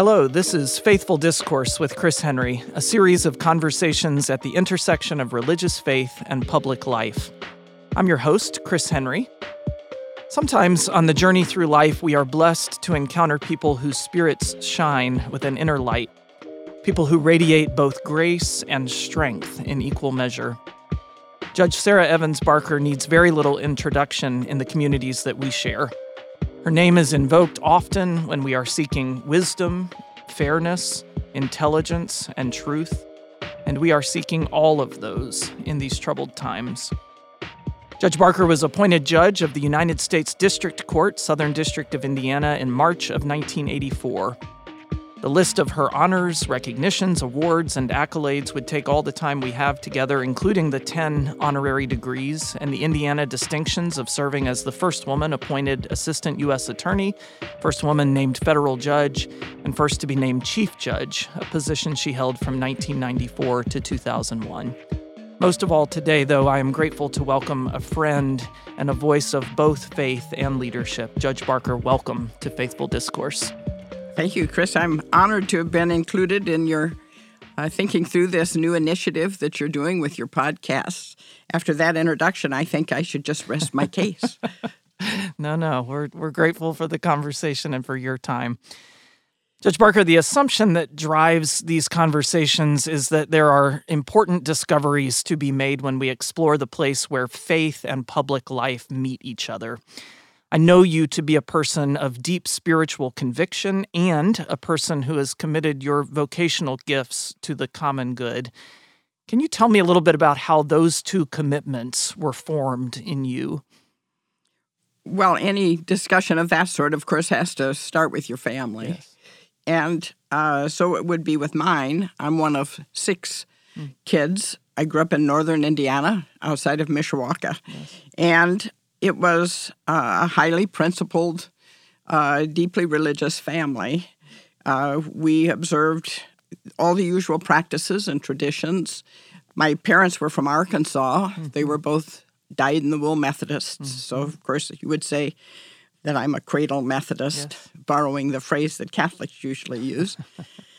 Hello, this is Faithful Discourse with Chris Henry, a series of conversations at the intersection of religious faith and public life. I'm your host, Chris Henry. Sometimes on the journey through life, we are blessed to encounter people whose spirits shine with an inner light, people who radiate both grace and strength in equal measure. Judge Sarah Evans Barker needs very little introduction in the communities that we share. Her name is invoked often when we are seeking wisdom, fairness, intelligence, and truth, and we are seeking all of those in these troubled times. Judge Barker was appointed judge of the United States District Court, Southern District of Indiana, in March of 1984. The list of her honors, recognitions, awards, and accolades would take all the time we have together, including the 10 honorary degrees and the Indiana distinctions of serving as the first woman appointed Assistant U.S. Attorney, first woman named federal judge, and first to be named Chief Judge, a position she held from 1994 to 2001. Most of all today, though, I am grateful to welcome a friend and a voice of both faith and leadership. Judge Barker, welcome to Faithful Discourse. Thank you, Chris. I'm honored to have been included in your uh, thinking through this new initiative that you're doing with your podcasts. After that introduction, I think I should just rest my case. no, no, we're we're grateful for the conversation and for your time. Judge Barker, the assumption that drives these conversations is that there are important discoveries to be made when we explore the place where faith and public life meet each other. I know you to be a person of deep spiritual conviction and a person who has committed your vocational gifts to the common good. Can you tell me a little bit about how those two commitments were formed in you? Well, any discussion of that sort, of course, has to start with your family. Yes. And uh, so it would be with mine. I'm one of six mm. kids. I grew up in northern Indiana, outside of Mishawaka. Yes. And it was a highly principled, uh, deeply religious family. Uh, we observed all the usual practices and traditions. My parents were from Arkansas. Mm-hmm. They were both dyed in the wool Methodists. Mm-hmm. So, of course, you would say that I'm a cradle Methodist, yes. borrowing the phrase that Catholics usually use.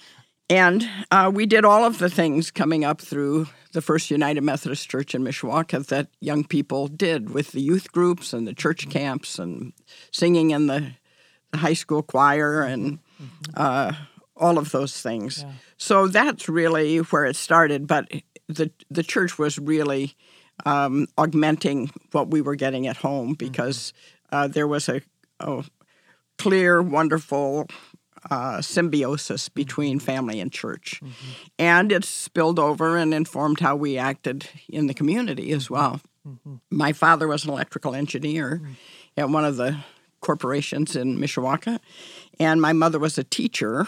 and uh, we did all of the things coming up through the First United Methodist Church in Mishawaka that young people did with the youth groups and the church camps and singing in the, the high school choir and uh, all of those things. Yeah. So that's really where it started. But the the church was really um, augmenting what we were getting at home mm-hmm. because uh, there was a, a clear, wonderful uh, symbiosis between mm-hmm. family and church. Mm-hmm. And it spilled over and informed how we acted in the community as mm-hmm. well. Mm-hmm. My father was an electrical engineer mm-hmm. at one of the corporations in Mishawaka, and my mother was a teacher.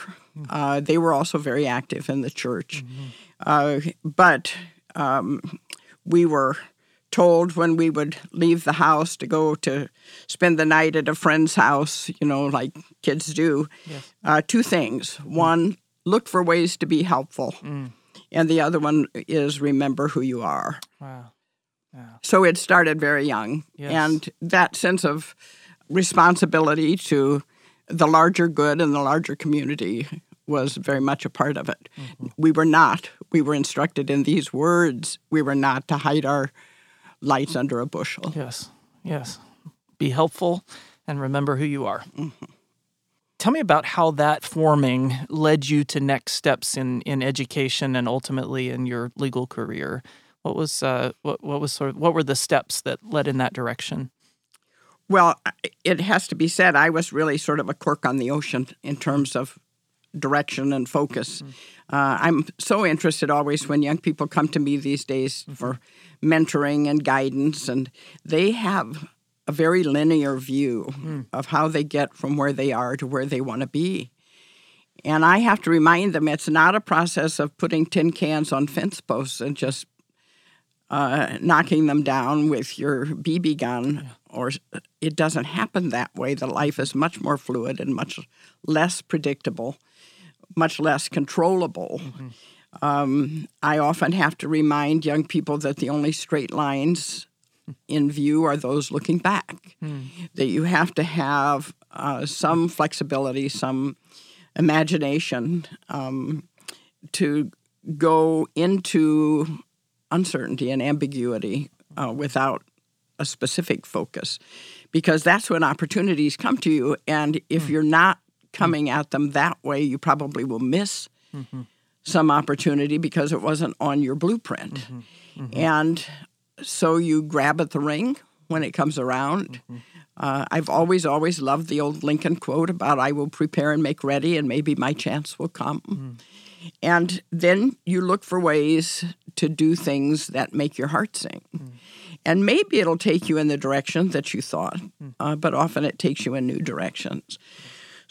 Uh, they were also very active in the church. Uh, but um, we were told when we would leave the house to go to spend the night at a friend's house, you know, like kids do, yes. uh, two things. Mm. One, look for ways to be helpful. Mm. And the other one is remember who you are. Wow. Yeah. So it started very young. Yes. And that sense of responsibility to the larger good and the larger community was very much a part of it. Mm-hmm. We were not. We were instructed in these words. We were not to hide our lights under a bushel. Yes, yes. Be helpful and remember who you are. Mm-hmm. Tell me about how that forming led you to next steps in, in education and ultimately in your legal career. What was uh, what what was sort of what were the steps that led in that direction? Well, it has to be said, I was really sort of a cork on the ocean in terms of direction and focus. Mm-hmm. Uh, I'm so interested always when young people come to me these days mm-hmm. for mentoring and guidance, and they have a very linear view mm. of how they get from where they are to where they want to be. And I have to remind them it's not a process of putting tin cans on fence posts and just uh, knocking them down with your BB gun, yeah. or it doesn't happen that way. The life is much more fluid and much less predictable, much less controllable. Mm-hmm. Um, I often have to remind young people that the only straight lines in view are those looking back. Mm. That you have to have uh, some flexibility, some imagination um, to go into uncertainty and ambiguity uh, without a specific focus because that's when opportunities come to you. And if mm. you're not coming at them that way, you probably will miss mm-hmm. some opportunity because it wasn't on your blueprint. Mm-hmm. Mm-hmm. And so you grab at the ring when it comes around. Mm-hmm. Uh, I've always, always loved the old Lincoln quote about I will prepare and make ready, and maybe my chance will come. Mm-hmm. And then you look for ways to do things that make your heart sing. Mm. And maybe it'll take you in the direction that you thought, mm. uh, but often it takes you in new directions.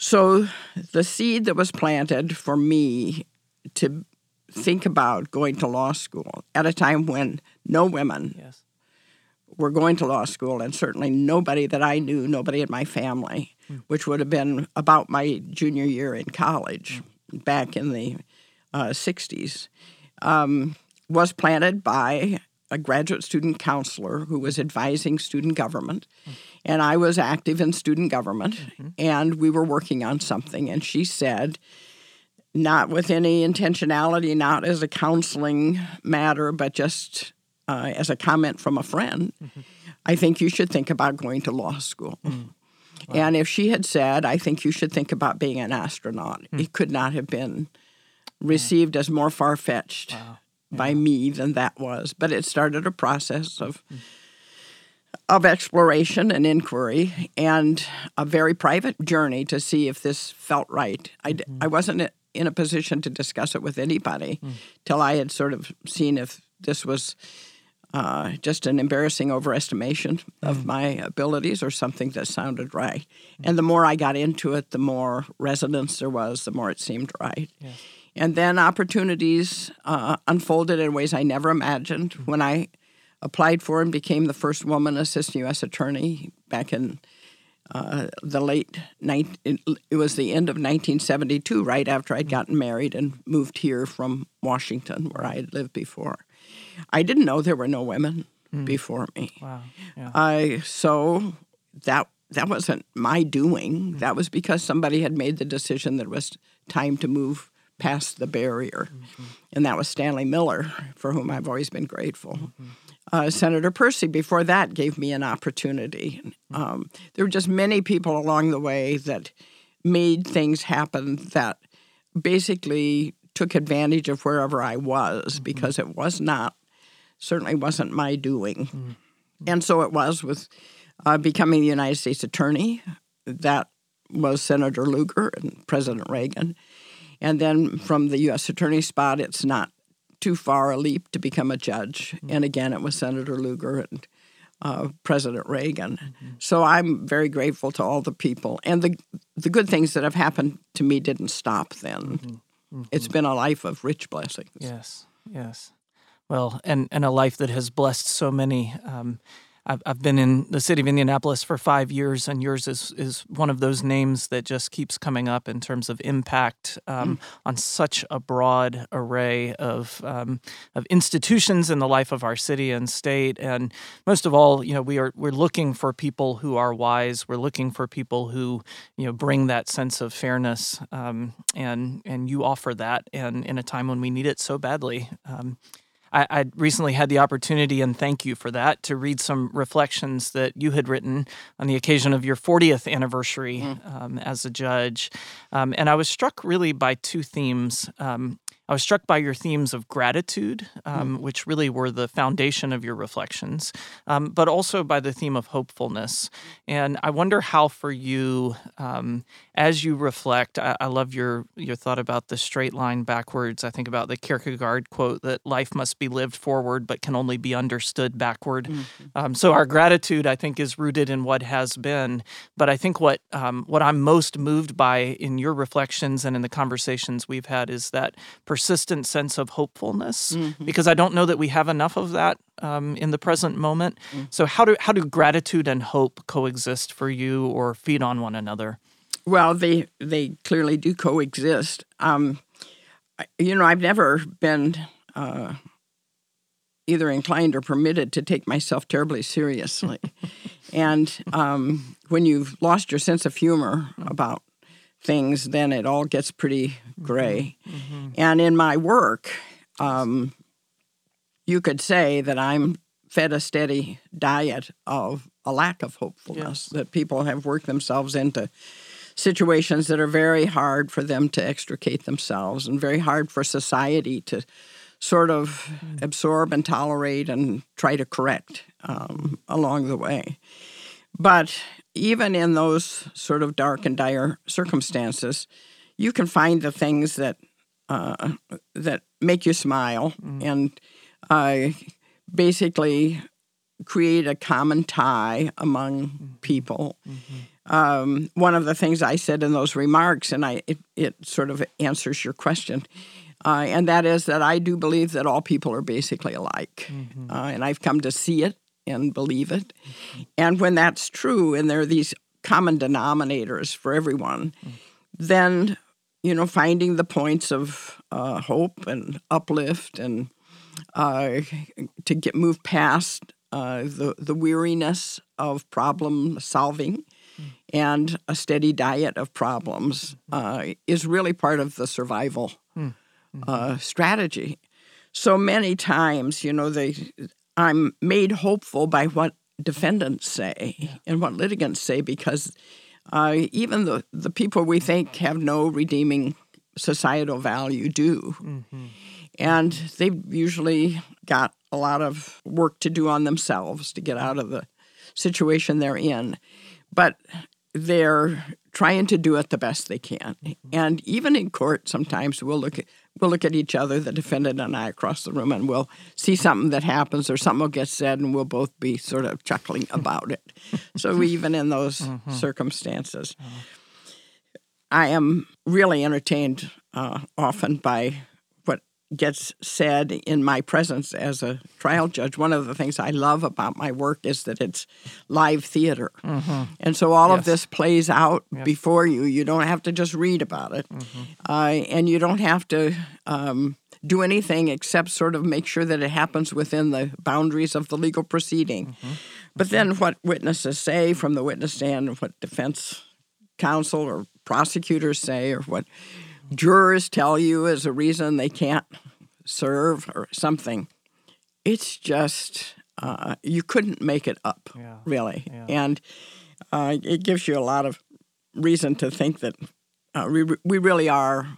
So the seed that was planted for me to think about going to law school at a time when no women yes. were going to law school, and certainly nobody that I knew, nobody in my family, mm. which would have been about my junior year in college mm. back in the uh, 60s, um, was planted by a graduate student counselor who was advising student government. And I was active in student government, mm-hmm. and we were working on something. And she said, not with any intentionality, not as a counseling matter, but just uh, as a comment from a friend, mm-hmm. I think you should think about going to law school. Mm. Wow. And if she had said, I think you should think about being an astronaut, mm. it could not have been received as more far fetched wow. By me than that was. But it started a process of. Of exploration and inquiry, and a very private journey to see if this felt right. I, mm-hmm. I wasn't in a position to discuss it with anybody mm. till I had sort of seen if this was uh, just an embarrassing overestimation of mm. my abilities or something that sounded right. Mm. And the more I got into it, the more resonance there was, the more it seemed right. Yes. And then opportunities uh, unfolded in ways I never imagined. Mm-hmm. When I applied for and became the first woman assistant U.S. attorney back in uh, the late night, it was the end of 1972, right after I'd gotten married and moved here from Washington, where I had lived before. I didn't know there were no women mm. before me. Wow. Yeah. I so that that wasn't my doing. Mm. That was because somebody had made the decision that it was time to move past the barrier. Mm-hmm. And that was Stanley Miller, for whom I've always been grateful. Mm-hmm. Uh, Senator Percy, before that, gave me an opportunity. Mm-hmm. Um, there were just many people along the way that made things happen that basically took advantage of wherever I was mm-hmm. because it was not, certainly wasn't my doing. Mm-hmm. And so it was with uh, becoming the United States Attorney. That was Senator Lugar and President Reagan. And then from the U.S. Attorney spot, it's not too far a leap to become a judge. Mm-hmm. And again, it was Senator Lugar and uh, President Reagan. Mm-hmm. So I'm very grateful to all the people. And the, the good things that have happened to me didn't stop then. Mm-hmm. mm-hmm. It's been a life of rich blessings. Yes, yes. Well, and, and a life that has blessed so many. Um, I've, I've been in the city of Indianapolis for five years, and yours is, is one of those names that just keeps coming up in terms of impact um, mm. on such a broad array of um, of institutions in the life of our city and state. And most of all, you know, we are we're looking for people who are wise. We're looking for people who you know bring that sense of fairness, um, and and you offer that, and in a time when we need it so badly. I, I recently had the opportunity, and thank you for that, to read some reflections that you had written on the occasion of your 40th anniversary mm. um, as a judge. Um, and I was struck really by two themes. Um, I was struck by your themes of gratitude, um, mm. which really were the foundation of your reflections, um, but also by the theme of hopefulness. And I wonder how, for you, um, as you reflect, I, I, love your your thought about the straight line backwards. I think about the Kierkegaard quote that life must be lived forward, but can only be understood backward. Mm-hmm. Um, so our gratitude, I think, is rooted in what has been. But I think what um, what I'm most moved by in your reflections and in the conversations we've had is that persistent sense of hopefulness mm-hmm. because I don't know that we have enough of that um, in the present moment. Mm-hmm. So how do how do gratitude and hope coexist for you or feed on one another? Well, they they clearly do coexist. Um, you know, I've never been uh, either inclined or permitted to take myself terribly seriously, and um, when you've lost your sense of humor about things, then it all gets pretty gray. Mm-hmm. And in my work, um, you could say that I'm fed a steady diet of a lack of hopefulness, yes. that people have worked themselves into situations that are very hard for them to extricate themselves and very hard for society to sort of mm. absorb and tolerate and try to correct um, along the way. But even in those sort of dark and dire circumstances, you can find the things that uh, that make you smile mm. and uh, basically create a common tie among mm-hmm. people. Mm-hmm. Um, one of the things I said in those remarks, and I it, it sort of answers your question, uh, and that is that I do believe that all people are basically alike, mm-hmm. uh, and I've come to see it and believe it. And when that's true, and there are these common denominators for everyone, mm. then you know finding the points of uh, hope and uplift and uh, to get move past uh, the the weariness of problem solving. And a steady diet of problems mm-hmm. uh, is really part of the survival mm. mm-hmm. uh, strategy. So many times, you know, they I'm made hopeful by what defendants say and what litigants say because uh, even the, the people we think have no redeeming societal value do. Mm-hmm. And they've usually got a lot of work to do on themselves to get out of the situation they're in. But they're trying to do it the best they can. Mm-hmm. And even in court, sometimes we'll look at we'll look at each other, the defendant and I, across the room, and we'll see something that happens or something will get said, and we'll both be sort of chuckling about it. so even in those mm-hmm. circumstances, mm-hmm. I am really entertained uh, often by gets said in my presence as a trial judge. One of the things I love about my work is that it's live theater. Mm-hmm. And so all yes. of this plays out yes. before you. You don't have to just read about it. Mm-hmm. Uh, and you don't have to um, do anything except sort of make sure that it happens within the boundaries of the legal proceeding. Mm-hmm. But then what witnesses say from the witness stand, and what defense counsel or prosecutors say, or what jurors tell you as a reason they can't serve or something. It's just uh, you couldn't make it up, yeah. really, yeah. and uh, it gives you a lot of reason to think that uh, we we really are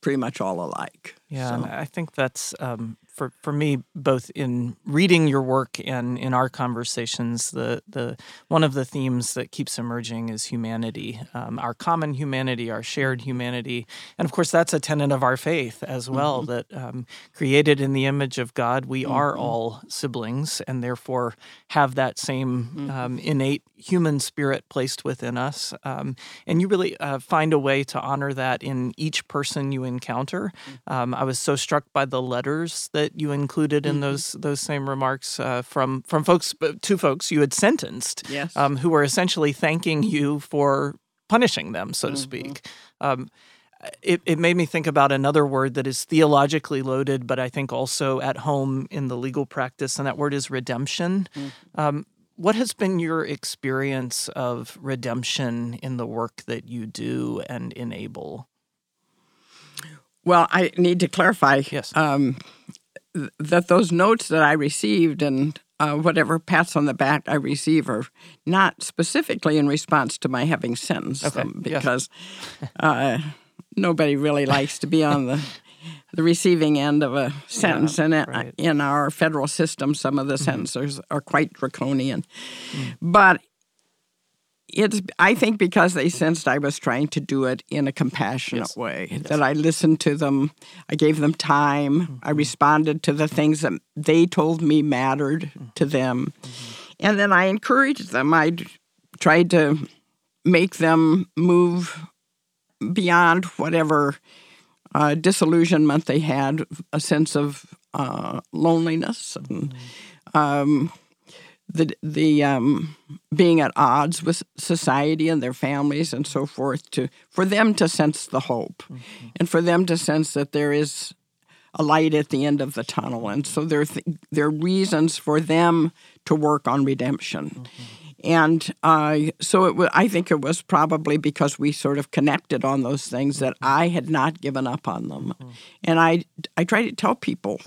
pretty much all alike. Yeah, so. I think that's um, for for me both in reading your work and in our conversations the the one of the themes that keeps emerging is humanity um, our common humanity our shared humanity and of course that's a tenet of our faith as well mm-hmm. that um, created in the image of God we mm-hmm. are all siblings and therefore have that same mm-hmm. um, innate human spirit placed within us um, and you really uh, find a way to honor that in each person you encounter mm-hmm. um, I was so struck by the letters that that you included in mm-hmm. those those same remarks uh, from from folks, two folks you had sentenced, yes. um, who were essentially thanking you for punishing them, so to mm-hmm. speak. Um, it, it made me think about another word that is theologically loaded, but I think also at home in the legal practice, and that word is redemption. Mm-hmm. Um, what has been your experience of redemption in the work that you do and enable? Well, I need to clarify. Yes. Um, that those notes that I received and uh, whatever pats on the back I receive are not specifically in response to my having sentenced okay. them because yes. uh, nobody really likes to be on the the receiving end of a sentence. Yeah, and right. in our federal system, some of the mm-hmm. sentences are quite draconian. Mm. But it's I think because they sensed I was trying to do it in a compassionate yes. way yes. that I listened to them, I gave them time, mm-hmm. I responded to the things that they told me mattered mm-hmm. to them, mm-hmm. and then I encouraged them. I tried to make them move beyond whatever uh, disillusionment they had, a sense of uh, loneliness and. Mm-hmm. Um, the the um, being at odds with society and their families and so forth to for them to sense the hope mm-hmm. and for them to sense that there is a light at the end of the tunnel and so there th- there are reasons for them to work on redemption mm-hmm. And uh, so it was, I think it was probably because we sort of connected on those things that I had not given up on them. Mm-hmm. And I, I try to tell people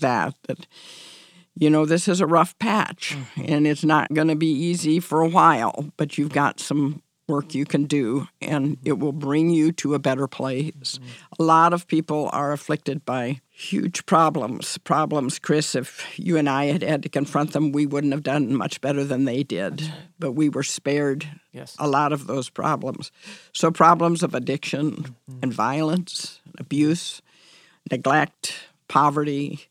that, that, you know, this is a rough patch mm-hmm. and it's not going to be easy for a while, but you've got some work you can do and it will bring you to a better place. Mm-hmm. A lot of people are afflicted by huge problems. Problems, Chris, if you and I had had to confront them, we wouldn't have done much better than they did. But we were spared yes. a lot of those problems. So, problems of addiction mm-hmm. and violence, abuse, neglect, poverty.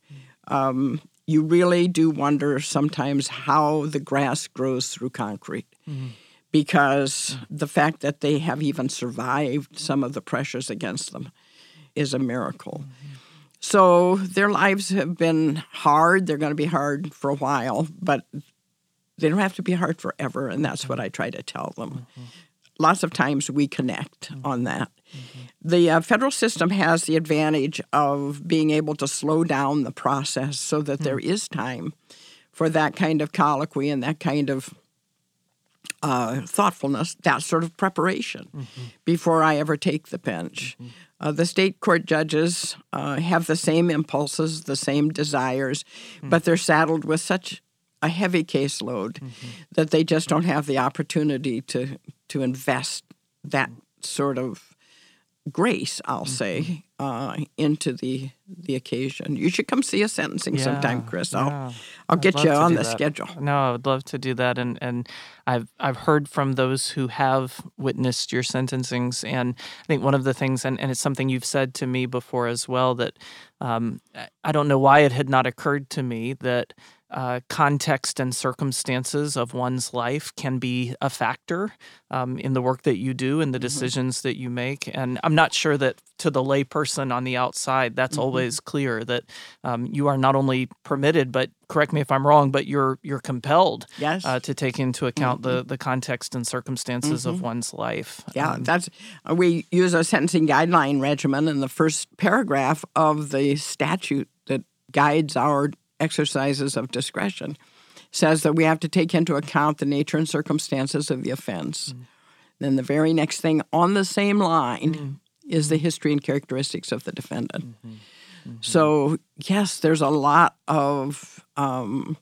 Um, you really do wonder sometimes how the grass grows through concrete. Mm-hmm because the fact that they have even survived some of the pressures against them is a miracle. So their lives have been hard. They're going to be hard for a while, but they don't have to be hard forever. And that's what I try to tell them. Mm-hmm. Lots of times we connect mm-hmm. on that. Mm-hmm. The uh, federal system has the advantage of being able to slow down the process so that there is time for that kind of colloquy and that kind of uh, thoughtfulness, that sort of preparation mm-hmm. before I ever take the bench. Mm-hmm. Uh, the state court judges uh, have the same impulses, the same desires, mm-hmm. but they're saddled with such a heavy caseload mm-hmm. that they just don't have the opportunity to to invest that sort of grace, I'll mm-hmm. say, uh, into the the occasion. You should come see a sentencing yeah, sometime, Chris. I'll yeah. I'll get you on the that. schedule. No, I would love to do that, and and I've I've heard from those who have witnessed your sentencings, and I think one of the things, and, and it's something you've said to me before as well, that um, I don't know why it had not occurred to me that uh, context and circumstances of one's life can be a factor um, in the work that you do and the mm-hmm. decisions that you make. And I'm not sure that to the layperson on the outside, that's mm-hmm. always clear that um, you are not only permitted, but correct me if I'm wrong, but you're you're compelled yes. uh, to take into account mm-hmm. the the context and circumstances of mm-hmm. one's life. Yeah, um, that's uh, we use a sentencing guideline regimen in the first paragraph of the statute that guides our exercises of discretion says that we have to take into account the nature and circumstances of the offense. Mm. Then the very next thing on the same line mm. is the history and characteristics of the defendant. Mm-hmm. So, yes, there's a lot of um,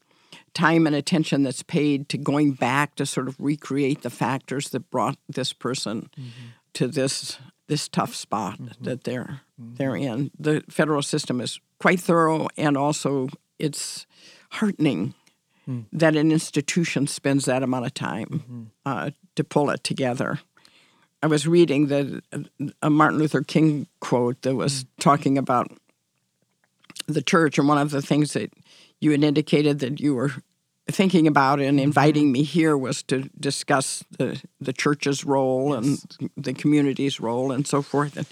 time and attention that's paid to going back to sort of recreate the factors that brought this person mm-hmm. to this this tough spot mm-hmm. that they're they're mm-hmm. in. The federal system is quite thorough and also it's heartening mm. that an institution spends that amount of time mm-hmm. uh, to pull it together. I was reading the a Martin Luther King quote that was mm. talking about the church, and one of the things that you had indicated that you were thinking about and mm-hmm. inviting me here was to discuss the the church's role yes. and the community's role and so forth. And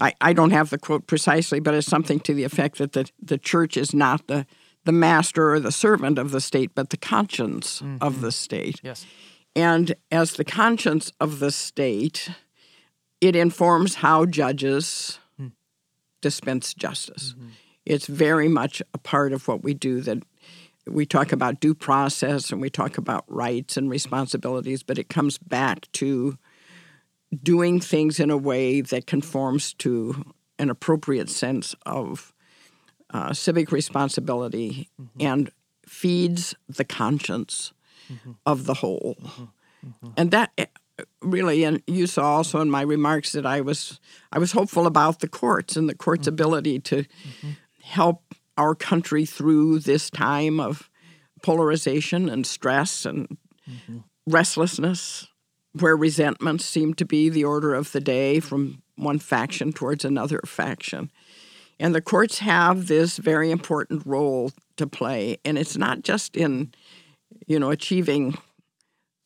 I, I don't have the quote precisely, but it's something to the effect that the, the church is not the, the master or the servant of the state, but the conscience mm-hmm. of the state. Yes. And as the conscience of the state, it informs how judges mm. dispense justice. Mm-hmm. It's very much a part of what we do that we talk about due process and we talk about rights and responsibilities, but it comes back to doing things in a way that conforms to an appropriate sense of uh, civic responsibility mm-hmm. and feeds the conscience mm-hmm. of the whole. Mm-hmm. mm-hmm. And that eh, really, and you saw also in my remarks that I was I was hopeful about the courts and the courts' mm-hmm. ability to mm-hmm. Help our country through this time of polarization and stress and restlessness where resentments seem to be the order of the day from one faction towards another faction. And the courts have this very important role to play. And it's not just in, you know, achieving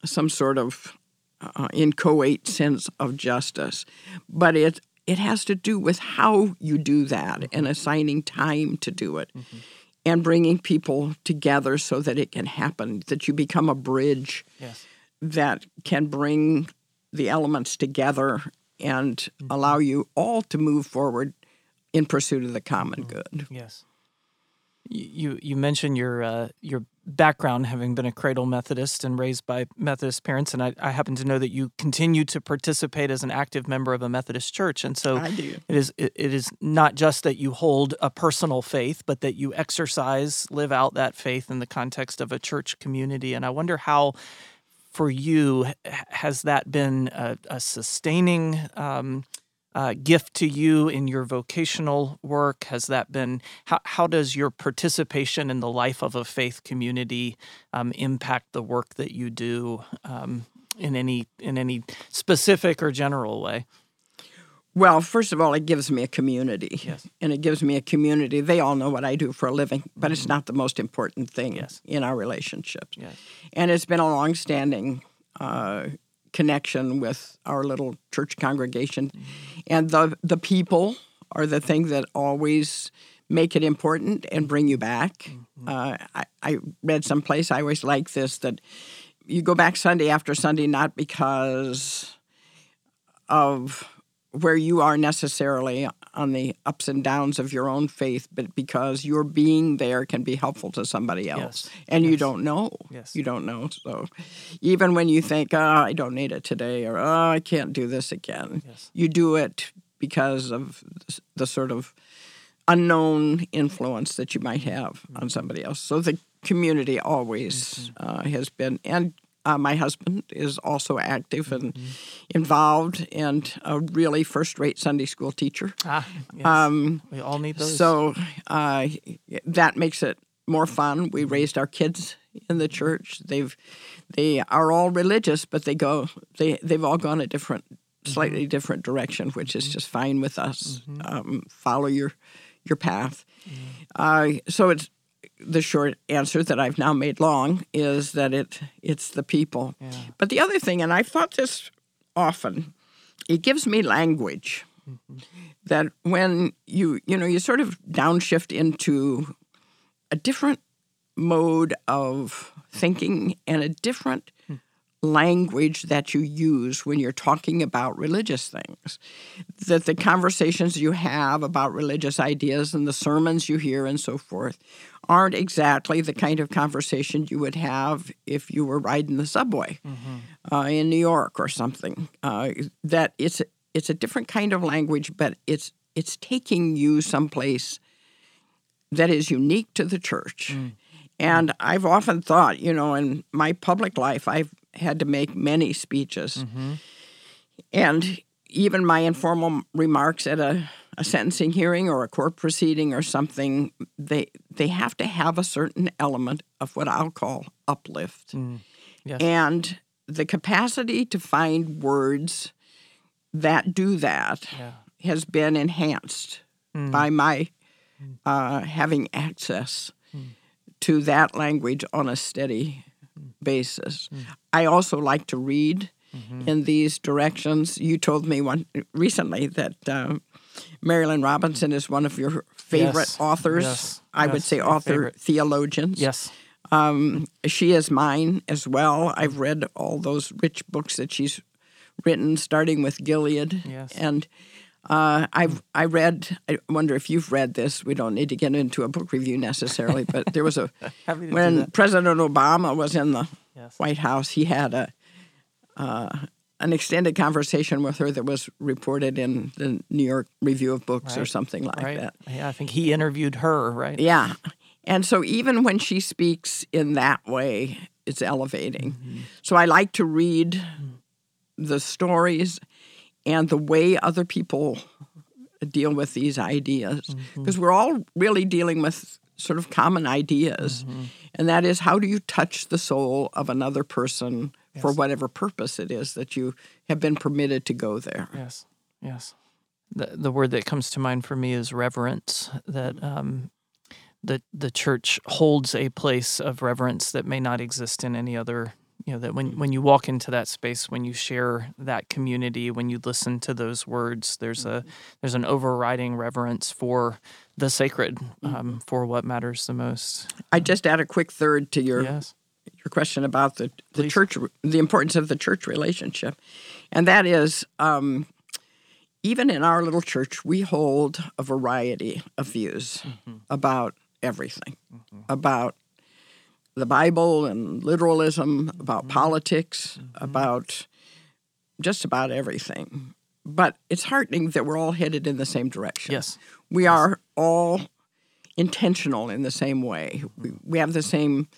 some sort of uh, inchoate sense of justice, but it it has to do with how you do that and assigning time to do it. Mm-hmm. And bringing people together so that it can happen, that you become a bridge yes that can bring the elements together and mm-hmm. allow you all to move forward in pursuit of the common mm-hmm. good. Yes. You you mentioned your uh, your background, having been a cradle Methodist and raised by Methodist parents, and I, I, happen to know that you continue to participate as an active member of a Methodist church. And so it is it, it is not just that you hold a personal faith, but that you exercise, live out that faith in the context of a church community. And I wonder how, for you, has that been a, a sustaining um, uh, gift to you in your vocational work? Has that been how, how does your participation in the life of a faith community um, impact the work that you do um, in any in any specific or general way? Well, first of all, it gives me a community. Yes. And it gives me a community. They all know what I do for a living, but mm-hmm. it's not the most important thing yes. in our relationships. Yes. And it's been a long-standing uh, connection with our little church congregation. Mm-hmm. And the, the people are the thing that always make it important and bring you back. Mm-hmm. Uh, I, I read someplace, I always like this, that you go back Sunday after Sunday not because of where you are necessarily on the ups and downs of your own faith, but because your being there can be helpful to somebody else. Yes. And yes. you don't know. Yes. You don't know. So even when you think, oh, I don't need it today, or oh, I can't do this again, yes. you do it because of the sort of unknown influence that you might have mm-hmm. on somebody else. So the community always mm-hmm. uh, has been, and uh, my husband is also active and mm-hmm. involved and a really first rate Sunday school teacher. Ah, yes. Um, we all need those. So uh, that makes it more fun. We raised our kids in the church. They've they are all religious, but they go they they've all gone a different, slightly mm-hmm. different direction, which is mm-hmm. just fine with us. Mm-hmm. Um, follow your your path. Uh, so it's the short answer that I've now made long is that it it's the people. Yeah. But the other thing, and I've thought this often, it gives me language. Mm-hmm. That when you you know you sort of downshift into a different mode of thinking and a different language that you use when you're talking about religious things. That the conversations you have about religious ideas and the sermons you hear and so forth aren't exactly the kind of conversation you would have if you were riding the subway mm-hmm. uh, in New York or something. Uh, that it's it's a different kind of language, but it's it's taking you someplace that is unique to the church. Mm. And I've often thought, you know, in my public life, I've had to make many speeches. Mm-hmm. And even my informal remarks at a, a, sentencing hearing or a court proceeding or something, they they have to have a certain element of what I'll call uplift. Mm. Yes. And the capacity to find words that do that yeah. has been enhanced mm. by my mm. uh, having access mm. to that language on a steady basis. Mm. I also like to read mm-hmm. in these directions. You told me one recently that uh, Marilynne Robinson is one of your favorite yes. authors. Yes. I yes. would say author favorite. theologians. Yes. Um, she is mine as well. I've read all those rich books that she's written, starting with Gilead. Yes. And uh, I've I read. I wonder if you've read this. We don't need to get into a book review necessarily, but there was a when President Obama was in the yes. White House, he had a uh, an extended conversation with her that was reported in the New York Review of Books right. or something like right. that. Yeah, I think he interviewed her, right? Yeah, and so even when she speaks in that way, it's elevating. Mm-hmm. So I like to read the stories and the way other people deal with these ideas because mm-hmm. we're all really dealing with sort of common ideas mm-hmm. and that is how do you touch the soul of another person yes. for whatever purpose it is that you have been permitted to go there yes yes the, the word that comes to mind for me is reverence that um, the the church holds a place of reverence that may not exist in any other you know that when when you walk into that space when you share that community when you listen to those words there's a mm-hmm. there's an overriding reverence for the sacred um, mm-hmm. for what matters the most i just add a quick third to your yes. Your question about the the Please. church the importance of the church relationship and that is um, even in our little church we hold a variety of views mm-hmm. about everything mm-hmm. about the Bible and literalism, about politics, about just about everything. But it's heartening that we're all headed in the same direction. Yes. We are all intentional in the same way. We, we have the same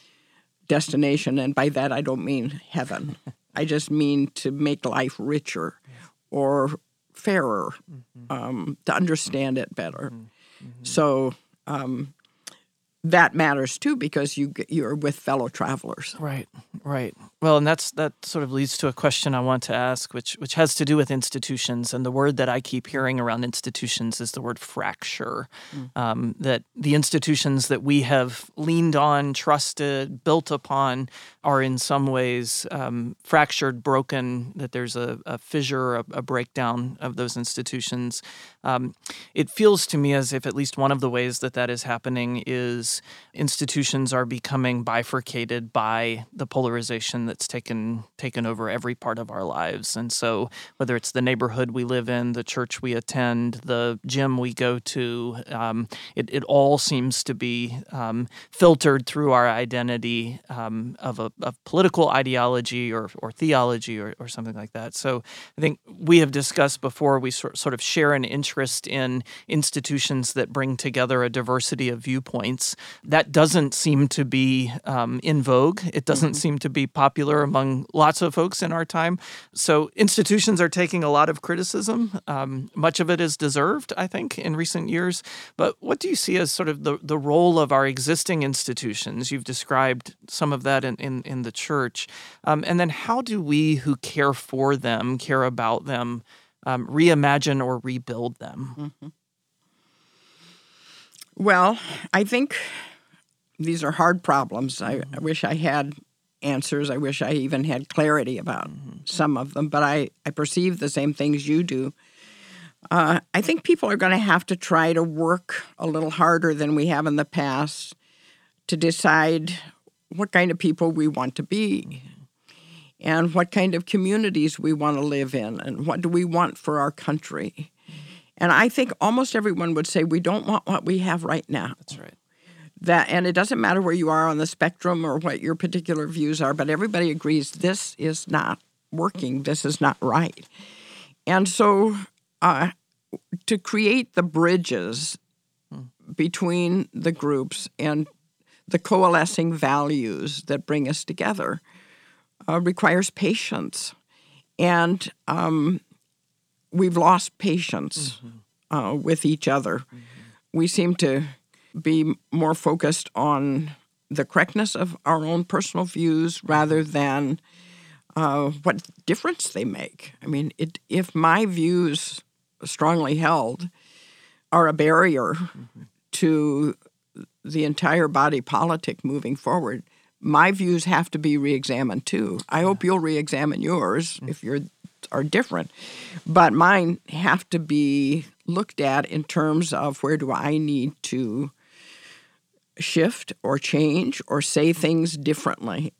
destination, and by that I don't mean heaven. I just mean to make life richer or fairer, um, to understand it better. So um, that matters too because you you're with fellow travelers. Right, right. Well, and that's that sort of leads to a question I want to ask, which which has to do with institutions. And the word that I keep hearing around institutions is the word fracture. Um, that the institutions that we have leaned on, trusted, built upon, are in some ways um, fractured, broken. That there's a, a fissure, a, a breakdown of those institutions. Um, it feels to me as if at least one of the ways that that is happening is institutions are becoming bifurcated by the polarization that's taken taken over every part of our lives. And so, whether it's the neighborhood we live in, the church we attend, the gym we go to, um, it, it all seems to be um, filtered through our identity um, of a of political ideology or, or theology or, or something like that. So, I think we have discussed before we sort, sort of share an interest in institutions that bring together a diversity of viewpoints. That doesn't seem to be um, in vogue. It doesn't seem to be popular among lots of folks in our time. So institutions are taking a lot of criticism. Um, much of it is deserved, I think, in recent years. But what do you see as sort of the, the role of our existing institutions? You've described some of that in, in, in the church. Um, and then how do we who care for them, care about them, um, reimagine or rebuild them? Well, I think these are hard problems. I, I wish I had answers. I wish I even had clarity about mm-hmm. some of them, but I, I perceive the same things you do. Uh, I think people are going to have to try to work a little harder than we have in the past to decide what kind of people we want to be mm-hmm. and what kind of communities we want to live in and what do we want for our country. Mm-hmm. And I think almost everyone would say we don't want what we have right now That's right. That and it doesn't matter where you are on the spectrum or what your particular views are but everybody agrees this is not working this is not right. And so uh, to create the bridges between the groups and the coalescing values that bring us together uh, requires patience. And um, we've lost patience uh, with each other. We seem to be more focused on the correctness of our own personal views rather than uh, what difference they make. I mean, it, if my views, strongly held, are a barrier to the entire body politic moving forward, my views have to be reexamined too. I hope you'll reexamine yours if you're are different, but mine have to be looked at in terms of where do I need to shift or change or say mm-hmm. things differently.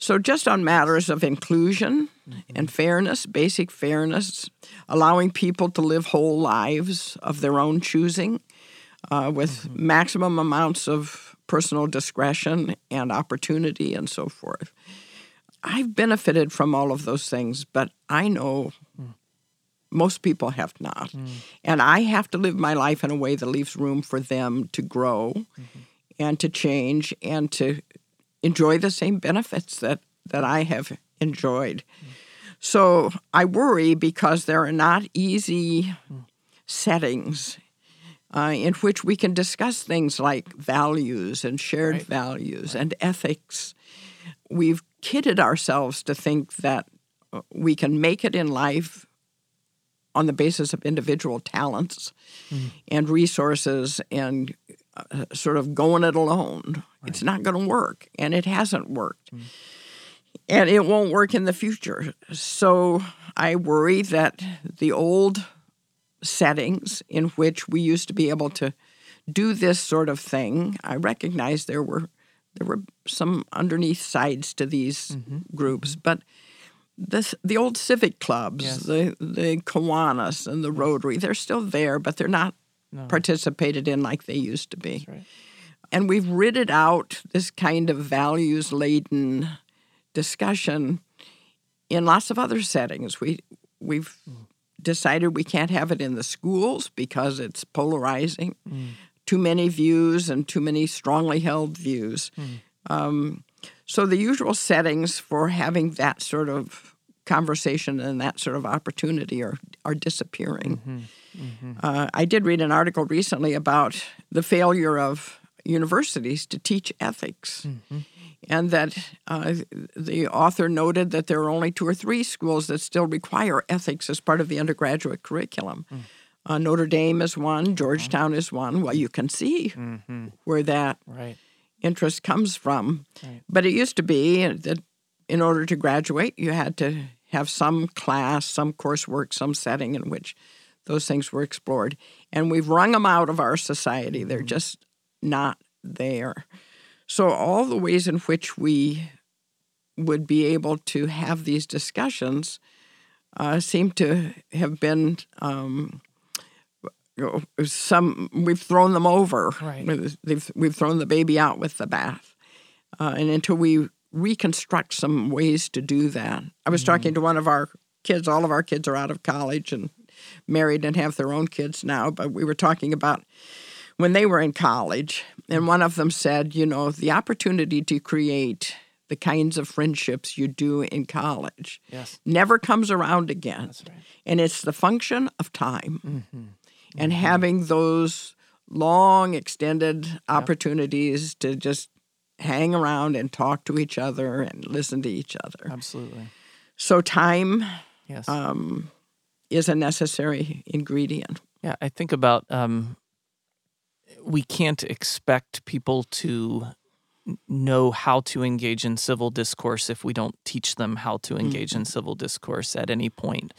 So, just on matters of inclusion mm-hmm. and fairness, basic fairness, allowing people to live whole lives of their own choosing uh, with mm-hmm. maximum amounts of personal discretion and opportunity and so forth. I've benefited from all of those things, but I know mm. most people have not. Mm. And I have to live my life in a way that leaves room for them to grow and to change and to enjoy the same benefits that, that I have enjoyed. So I worry because there are not easy settings uh, in which we can discuss things like values and shared Right. values and ethics. We've kidded ourselves to think that uh, we can make it in life on the basis of individual talents and resources and uh, sort of going it alone. It's not going to work, and it hasn't worked. Hmm. And it won't work in the future. So I worry that the old settings in which we used to be able to do this sort of thing, I recognize there were there were some underneath sides to these mm-hmm. groups, mm-hmm. but this, the old civic clubs, Yes. the the Kiwanis and the Rotary, they're still there, but they're not participated in like they used to be. right. And we've ridded out this kind of values laden discussion in lots of other settings. We we've decided we can't have it in the schools because it's polarizing. Mm. Too many views and too many strongly held views. Mm. Um, so the usual settings for having that sort of conversation and that sort of opportunity are are disappearing. Mm-hmm. Mm-hmm. Uh, I did read an article recently about the failure of universities to teach ethics. Mm-hmm. And that uh, the author noted that there are only two or three schools that still require ethics as part of the undergraduate curriculum. Mm. Uh, Notre Dame is one, Georgetown is one. Well, you can see mm-hmm. where that right. interest comes from. Right. But it used to be that in order to graduate, you had to have some class, some coursework, some setting in which those things were explored. And we've wrung them out of our society. They're mm-hmm. just not there. So, all the ways in which we would be able to have these discussions uh, seem to have been um, some we've thrown them over. Right. We've, we've thrown the baby out with the bath. Uh, and until we reconstruct some ways to do that, I was mm-hmm. talking to one of our kids. All of our kids are out of college and married and have their own kids now. But we were talking about when they were in college, and one of them said, you know, the opportunity to create the kinds of friendships you do in college yes. never comes around again. Right. And it's the function of time. Mm-hmm. And mm-hmm. having those long, extended yep. opportunities to just hang around and talk to each other and listen to each other. Absolutely. So, time yes. um, is a necessary ingredient. Yeah, I think about um, we can't expect people to know how to engage in civil discourse if we don't teach them how to engage mm-hmm. in civil discourse at any point.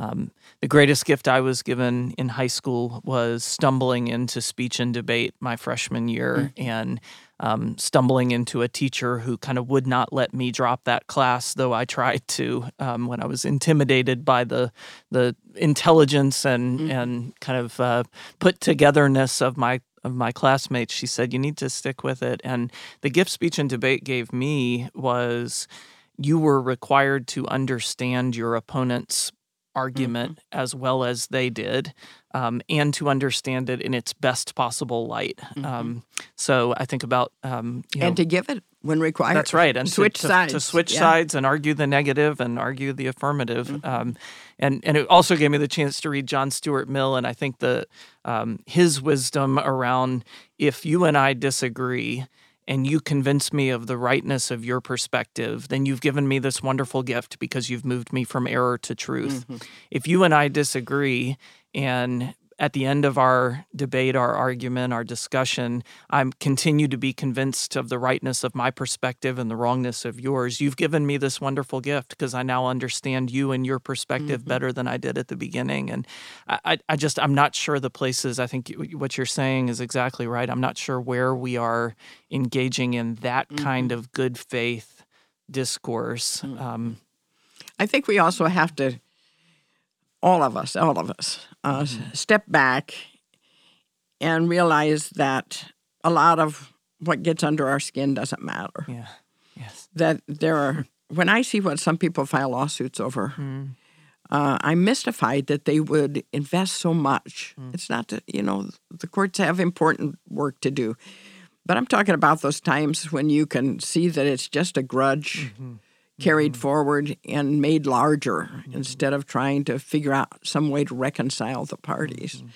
Um, the greatest gift I was given in high school was stumbling into speech and debate my freshman year mm-hmm. and um, stumbling into a teacher who kind of would not let me drop that class, though I tried to um, when I was intimidated by the the intelligence and mm-hmm. and kind of uh, put togetherness of my of my classmates. She said, "You need to stick with it." And the gift speech and debate gave me was you were required to understand your opponent's argument mm-hmm. as well as they did, um, and to understand it in its best possible light. Mm-hmm. Um, so I think about um, you know, and to give it when required. That's right, and switch to, sides to, switch yeah. sides and argue the negative and argue the affirmative. Mm-hmm. Um, and and it also gave me the chance to read John Stuart Mill, and I think the um, his wisdom around if you and I disagree and you convince me of the rightness of your perspective, then you've given me this wonderful gift because you've moved me from error to truth. Mm-hmm. If you and I disagree and at the end of our debate, our argument, our discussion, I continue to be convinced of the rightness of my perspective and the wrongness of yours. You've given me this wonderful gift because I now understand you and your perspective mm-hmm. better than I did at the beginning. And I, I just, I'm not sure the places, I think what you're saying is exactly right. I'm not sure where we are engaging in that mm-hmm. kind of good faith discourse. Mm-hmm. Um, I think we also have to all of us, all of us, uh, mm-hmm. step back and realize that a lot of what gets under our skin doesn't matter. Yeah. Yes. That there are, when I see what some people file lawsuits over, mm. uh, I'm mystified that they would invest so much. Mm. It's not that, you know, the courts have important work to do. But I'm talking about those times when you can see that it's just a grudge. Mm-hmm carried mm-hmm. forward and made larger mm-hmm. instead of trying to figure out some way to reconcile the parties. Mm-hmm.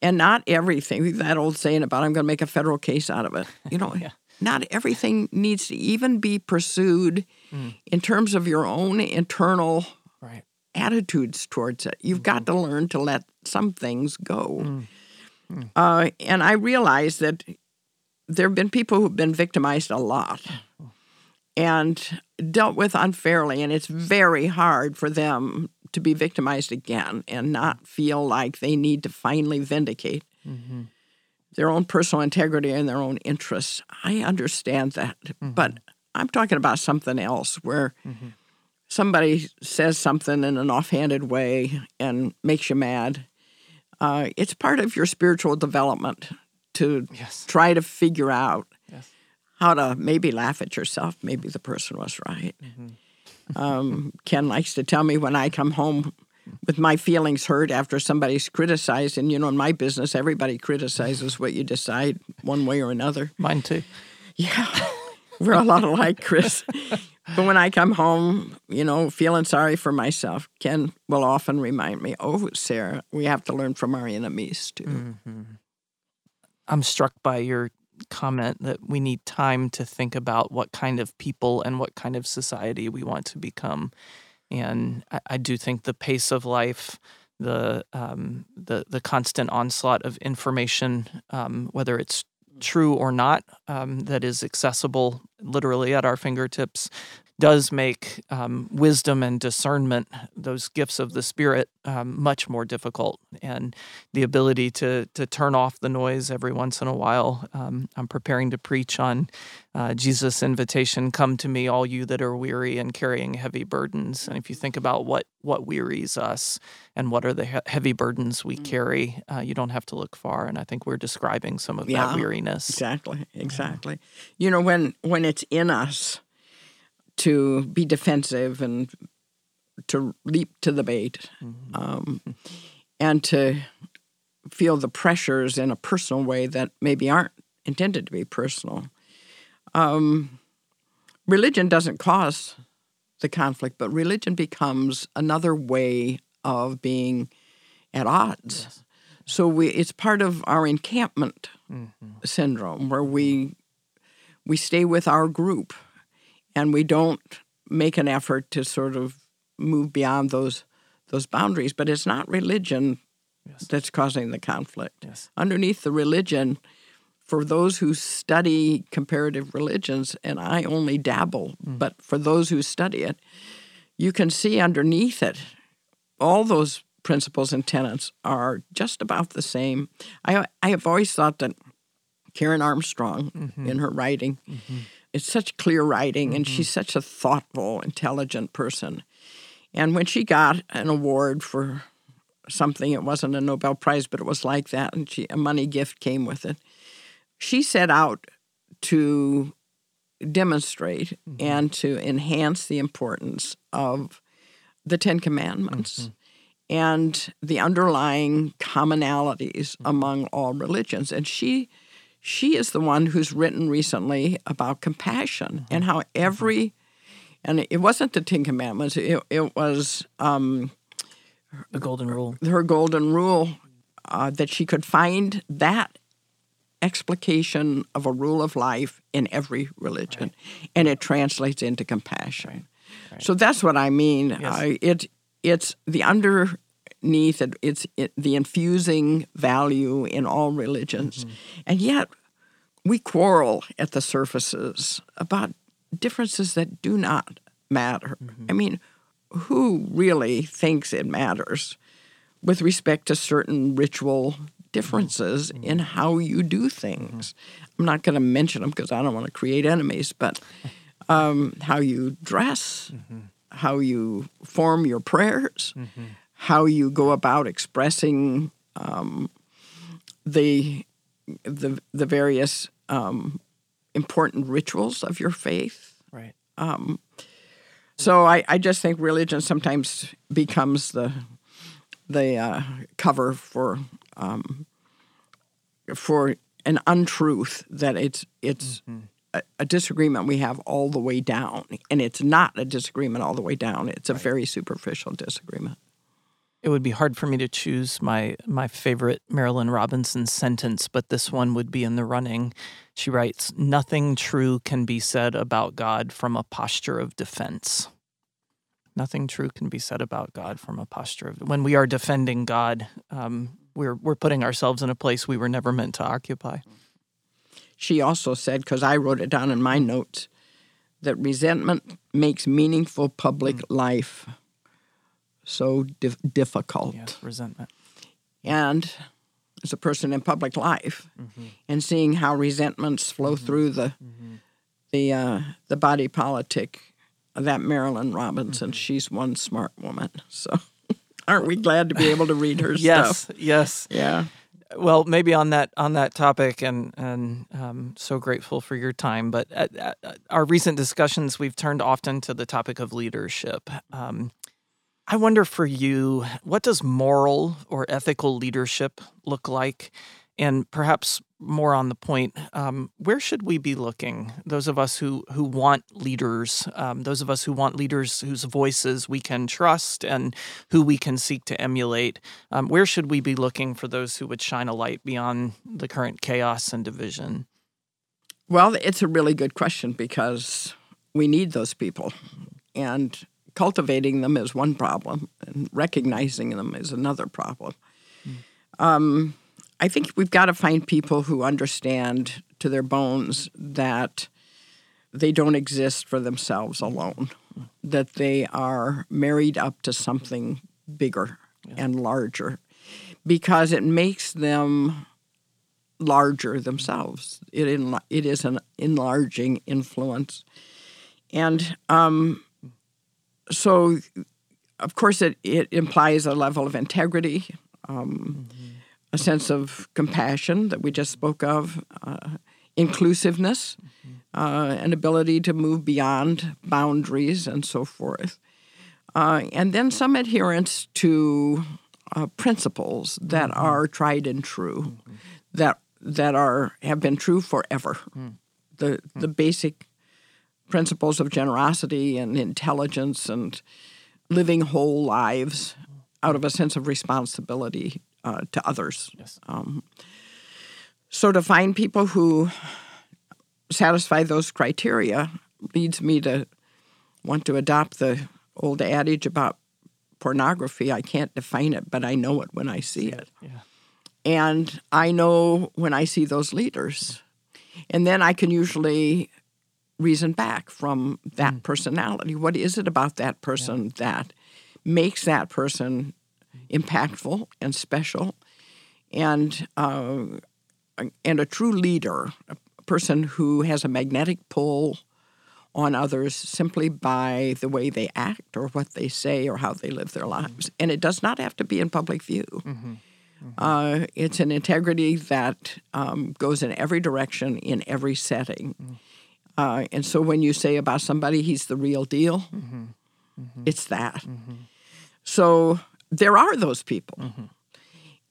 And not everything, that old saying about I'm going to make a federal case out of it. You know, yeah. not everything needs to even be pursued mm. in terms of your own internal right. attitudes towards it. You've got mm-hmm. to learn to let some things go. Mm. Mm. Uh, and I realize that there have been people who've been victimized a lot. Oh and dealt with unfairly. And it's very hard for them to be victimized again and not feel like they need to finally vindicate mm-hmm. their own personal integrity and their own interests. I understand that. Mm-hmm. But I'm talking about something else where mm-hmm. somebody says something in an offhanded way and makes you mad. Uh, it's part of your spiritual development to Yes. try to figure out. How to maybe laugh at yourself. Maybe the person was right. Um, Ken likes to tell me when I come home with my feelings hurt after somebody's criticized, and you know, in my business, everybody criticizes what you decide one way or another. Mine too. Yeah, we're a lot alike, Chris. but when I come home, you know, feeling sorry for myself, Ken will often remind me, "Oh, Sarah, we have to learn from our enemies too." I'm struck by your comment that we need time to think about what kind of people and what kind of society we want to become. And I, I do think the pace of life, the um, the the constant onslaught of information, um, whether it's true or not, um, that is accessible literally at our fingertips, does make um, wisdom and discernment, those gifts of the Spirit, um, much more difficult. And the ability to to turn off the noise every once in a while. Um, I'm preparing to preach on uh, Jesus' invitation: "Come to me, all you that are weary and carrying heavy burdens." And if you think about what what wearies us and what are the he- heavy burdens we carry, uh, you don't have to look far. And I think we're describing some of Yeah. that weariness. Exactly, exactly. You know, when when it's in us to be defensive and to leap to the bait, um, and to feel the pressures in a personal way that maybe aren't intended to be personal. Um, religion doesn't cause the conflict, but religion becomes another way of being at odds. So we, it's part of our encampment syndrome where we we stay with our group and we don't make an effort to sort of move beyond those those boundaries. But it's not religion that's causing the conflict. Yes. Underneath the religion, for those who study comparative religions, and I only dabble, mm. but for those who study it, you can see underneath it all those principles and tenets are just about the same. I I have always thought that Karen Armstrong mm-hmm. in her writing, mm-hmm. It's such clear writing, and mm-hmm. she's such a thoughtful, intelligent person. And when she got an award for something, it wasn't a Nobel Prize, but it was like that, and she, a money gift came with it. She set out to demonstrate mm-hmm. and to enhance the importance of the Ten Commandments mm-hmm. and the underlying commonalities among all religions. And she she is the one who's written recently about compassion and how every and it wasn't the Ten Commandments. It, it was um, The golden rule. her golden rule uh, that she could find that explication of a rule of life in every religion, and it translates into compassion. So that's what I mean. Uh, it it's the underneath it. It's it, the infusing value in all religions, mm-hmm. and yet we quarrel at the surfaces about differences that do not matter. Mm-hmm. I mean, who really thinks it matters with respect to certain ritual differences mm-hmm. in how you do things? I'm not going to mention them because I don't want to create enemies, but um, how you dress, how you form your prayers, how you go about expressing um, the the the various um, important rituals of your faith. Right. So I, I just think religion sometimes becomes the the uh, cover for um, for an untruth that it's it's a, a disagreement we have all the way down, and it's not a disagreement all the way down. It's a very superficial disagreement. It would be hard for me to choose my my favorite Marilynne Robinson sentence, but this one would be in the running. She writes, "Nothing true can be said about God from a posture of defense." Nothing true can be said about God from a posture of when we are defending God, um, we're we're putting ourselves in a place we were never meant to occupy. She also said, because I wrote it down in my notes, that resentment makes meaningful public life so dif- difficult. Yes, resentment. and as a person in public life mm-hmm. and seeing how resentments flow mm-hmm. through the mm-hmm. the uh, the body politic of that Marilynne Robinson. She's one smart woman. So aren't we glad to be able to read her Yes, stuff? Yes. Yes. Yeah. well, maybe on that on that topic, and and um, so grateful for your time. But at, at our recent discussions, we've turned often to the topic of leadership. Um, I wonder for you, what does moral or ethical leadership look like? And perhaps more on the point, um, where should we be looking? Those of us who who want leaders, um, those of us who want leaders whose voices we can trust and who we can seek to emulate, um, where should we be looking for those who would shine a light beyond the current chaos and division? Well, it's a really good question because we need those people, and cultivating them is one problem, and recognizing them is another problem. Mm. Um, I think we've got to find people who understand to their bones that they don't exist for themselves alone, that they are married up to something bigger yeah. and larger, because it makes them larger themselves. It, it is an enlarging influence. And um, so, of course, it, it implies a level of integrity, um, mm-hmm. a sense of compassion that we just spoke of, uh, inclusiveness, mm-hmm. uh, an ability to move beyond boundaries, and so forth. Uh, and then some adherence to uh, principles that mm-hmm. are tried and true, mm-hmm. that that are have been true forever. Mm. The the basic principles of generosity and intelligence and living whole lives out of a sense of responsibility uh, to others. Yes. Um, so to find people who satisfy those criteria leads me to want to adopt the old adage about pornography. I can't define it, but I know it when I see it. Yeah. And I know when I see those leaders. And then I can usually reason back from that mm. personality. What is it about that person yeah. that makes that person impactful and special, and uh, and a true leader, a person who has a magnetic pull on others simply by the way they act or what they say or how they live their mm-hmm. lives. And it does not have to be in public view. Mm-hmm. Mm-hmm. Uh, it's an integrity that um, goes in every direction in every setting. Uh, and so when you say about somebody, he's the real deal, mm-hmm. Mm-hmm. it's that. Mm-hmm. So there are those people. Mm-hmm.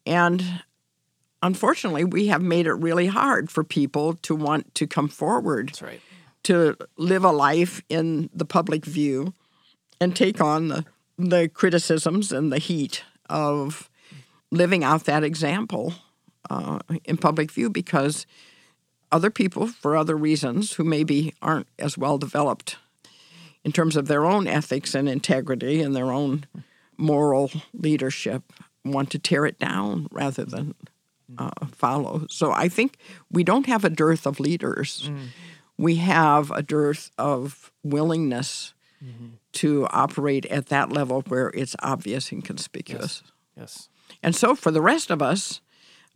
And unfortunately, we have made it really hard for people to want to come forward right. to live a life in the public view and take on the, the criticisms and the heat of living out that example uh, in public view because other people for other reasons who maybe aren't as well developed in terms of their own ethics and integrity and their own moral leadership want to tear it down rather than uh, follow. So I think we don't have a dearth of leaders. Mm. We have a dearth of willingness mm-hmm. to operate at that level where it's obvious and conspicuous. Yes. yes. And so for the rest of us,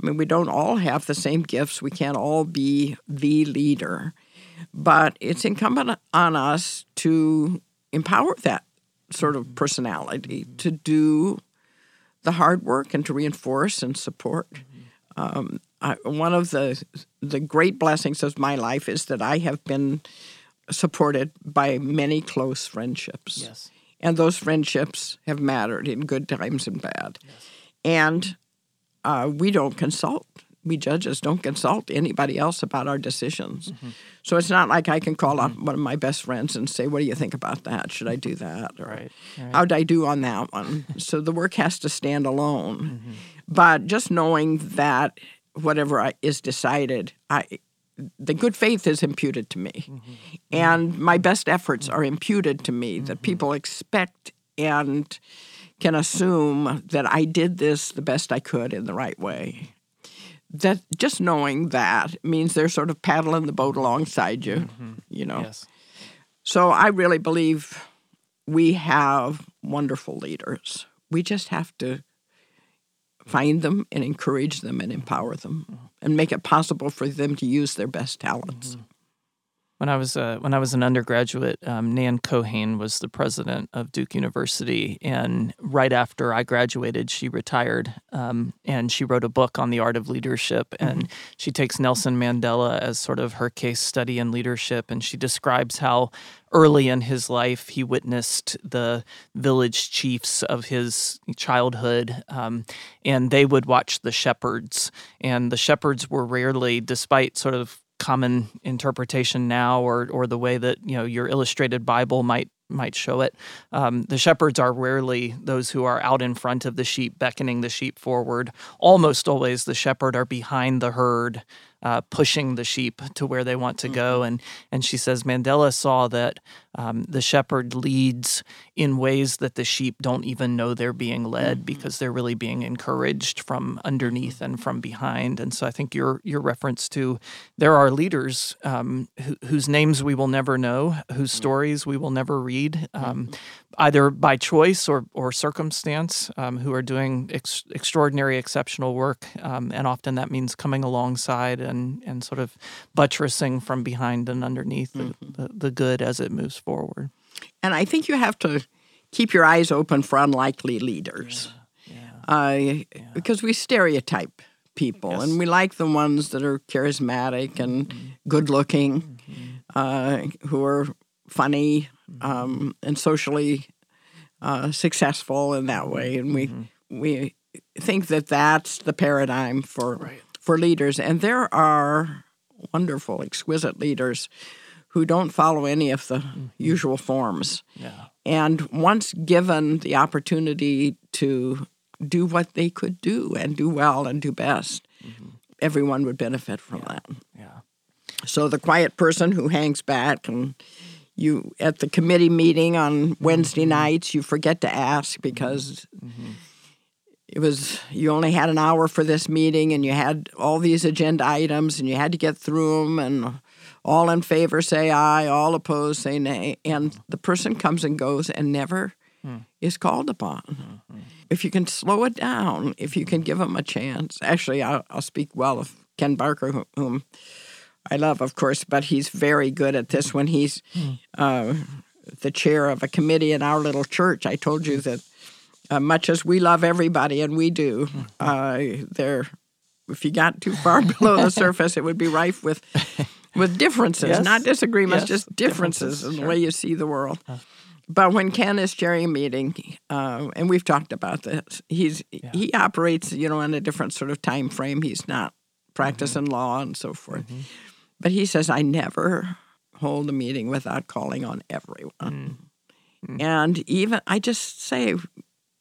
I mean, we don't all have the same gifts. We can't all be the leader. But it's incumbent on us to empower that sort of personality to do the hard work and to reinforce and support. Um, I, one of the the great blessings of my life is that I have been supported by many close friendships. Yes. And those friendships have mattered in good times and bad. Yes. And uh, we don't consult. We judges don't consult anybody else about our decisions. Mm-hmm. So it's not like I can call mm-hmm. up one of my best friends and say, "What do you think about that? Should I do that? Or right. Right. how'd I do on that one?" so the work has to stand alone. Mm-hmm. But just knowing that whatever is decided, I the good faith is imputed to me, mm-hmm. and my best efforts are imputed to me. That mm-hmm. people expect and can assume that I did this the best I could in the right way. That just knowing that means they're sort of paddling the boat alongside you, mm-hmm. you know. Yes. So I really believe we have wonderful leaders. We just have to find them and encourage them and empower them mm-hmm. and make it possible for them to use their best talents. Mm-hmm. When I was uh, when I was an undergraduate, um, Nan Keohane was the president of Duke University, and right after I graduated, she retired, um, and she wrote a book on the art of leadership, and mm-hmm. she takes Nelson Mandela as sort of her case study in leadership, and she describes how early in his life he witnessed the village chiefs of his childhood, um, and they would watch the shepherds, and the shepherds were rarely, despite sort of common interpretation now or or the way that you know your illustrated Bible might might show it. Um, the shepherds are rarely those who are out in front of the sheep, beckoning the sheep forward. Almost always, the shepherd are behind the herd, uh, pushing the sheep to where they want to mm-hmm. go. And and she says Mandela saw that um, the shepherd leads in ways that the sheep don't even know they're being led mm-hmm. because they're really being encouraged from underneath mm-hmm. and from behind. And so I think your your reference to there are leaders um, whose names we will never know, whose mm-hmm. stories we will never read, um, mm-hmm. Either by choice or or circumstance, um, who are doing ex- extraordinary, exceptional work, um, and often that means coming alongside and and sort of buttressing from behind and underneath the, the, the good as it moves forward. And I think you have to keep your eyes open for unlikely leaders. Yeah. Yeah. Uh, yeah. Because we stereotype people yes. and we like the ones that are charismatic and mm-hmm. good looking, mm-hmm. uh, who are funny mm-hmm. um, and socially uh, successful in that way. And we, mm-hmm. we think that that's the paradigm for, right. for leaders. And there are wonderful, exquisite leaders who don't follow any of the mm-hmm. usual forms. Yeah. And once given the opportunity to do what they could do and do well and do best, mm-hmm. everyone would benefit from yeah. that. Yeah. So the quiet person who hangs back and you at the committee meeting on Wednesday mm-hmm. nights, you forget to ask because mm-hmm. it was you only had an hour for this meeting and you had all these agenda items and you had to get through them and all in favor say aye, all opposed say nay, and the person comes and goes and never hmm. is called upon. Mm-hmm. If you can slow it down, if you can give them a chance. Actually, I'll, I'll speak well of Ken Barker, whom I love, of course, but he's very good at this when he's hmm. uh, the chair of a committee in our little church. I told you that uh, much as we love everybody, and we do, hmm. uh, there. If you got too far below the surface, it would be rife with with differences, yes. not disagreements, yes. just differences, differences in sure. the way you see the world. Uh. But when Ken is chairing a meeting, uh, and we've talked about this, he's yeah. he operates, you know, in a different sort of time frame. He's not practicing mm-hmm. law and so forth. Mm-hmm. But he says, I never hold a meeting without calling on everyone. Mm-hmm. And even I just say,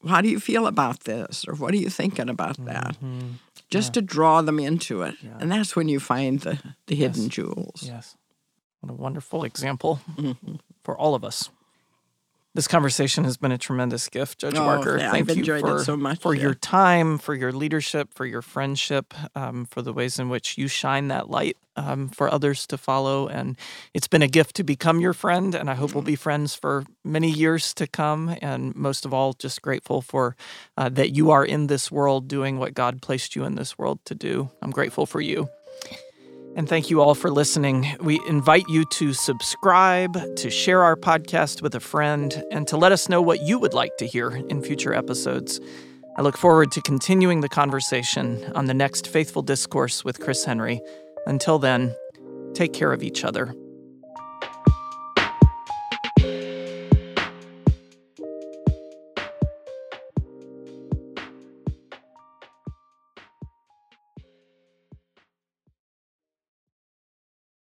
how do you feel about this? Or what are you thinking about that? Mm-hmm just yeah. to draw them into it. Yeah. And that's when you find the, the hidden yes. jewels. Yes. What a wonderful example mm-hmm. for all of us. This conversation has been a tremendous gift, Judge oh, Barker. Yeah, Thank I've you for, so much, for your time, for your leadership, for your friendship, um, for the ways in which you shine that light um, for others to follow. And it's been a gift to become your friend, and I hope we'll be friends for many years to come. And most of all, just grateful for uh, that you are in this world doing what God placed you in this world to do. I'm grateful for you. And thank you all for listening. We invite you to subscribe, to share our podcast with a friend, and to let us know what you would like to hear in future episodes. I look forward to continuing the conversation on the next Faithful Discourse with Chris Henry. Until then, take care of each other.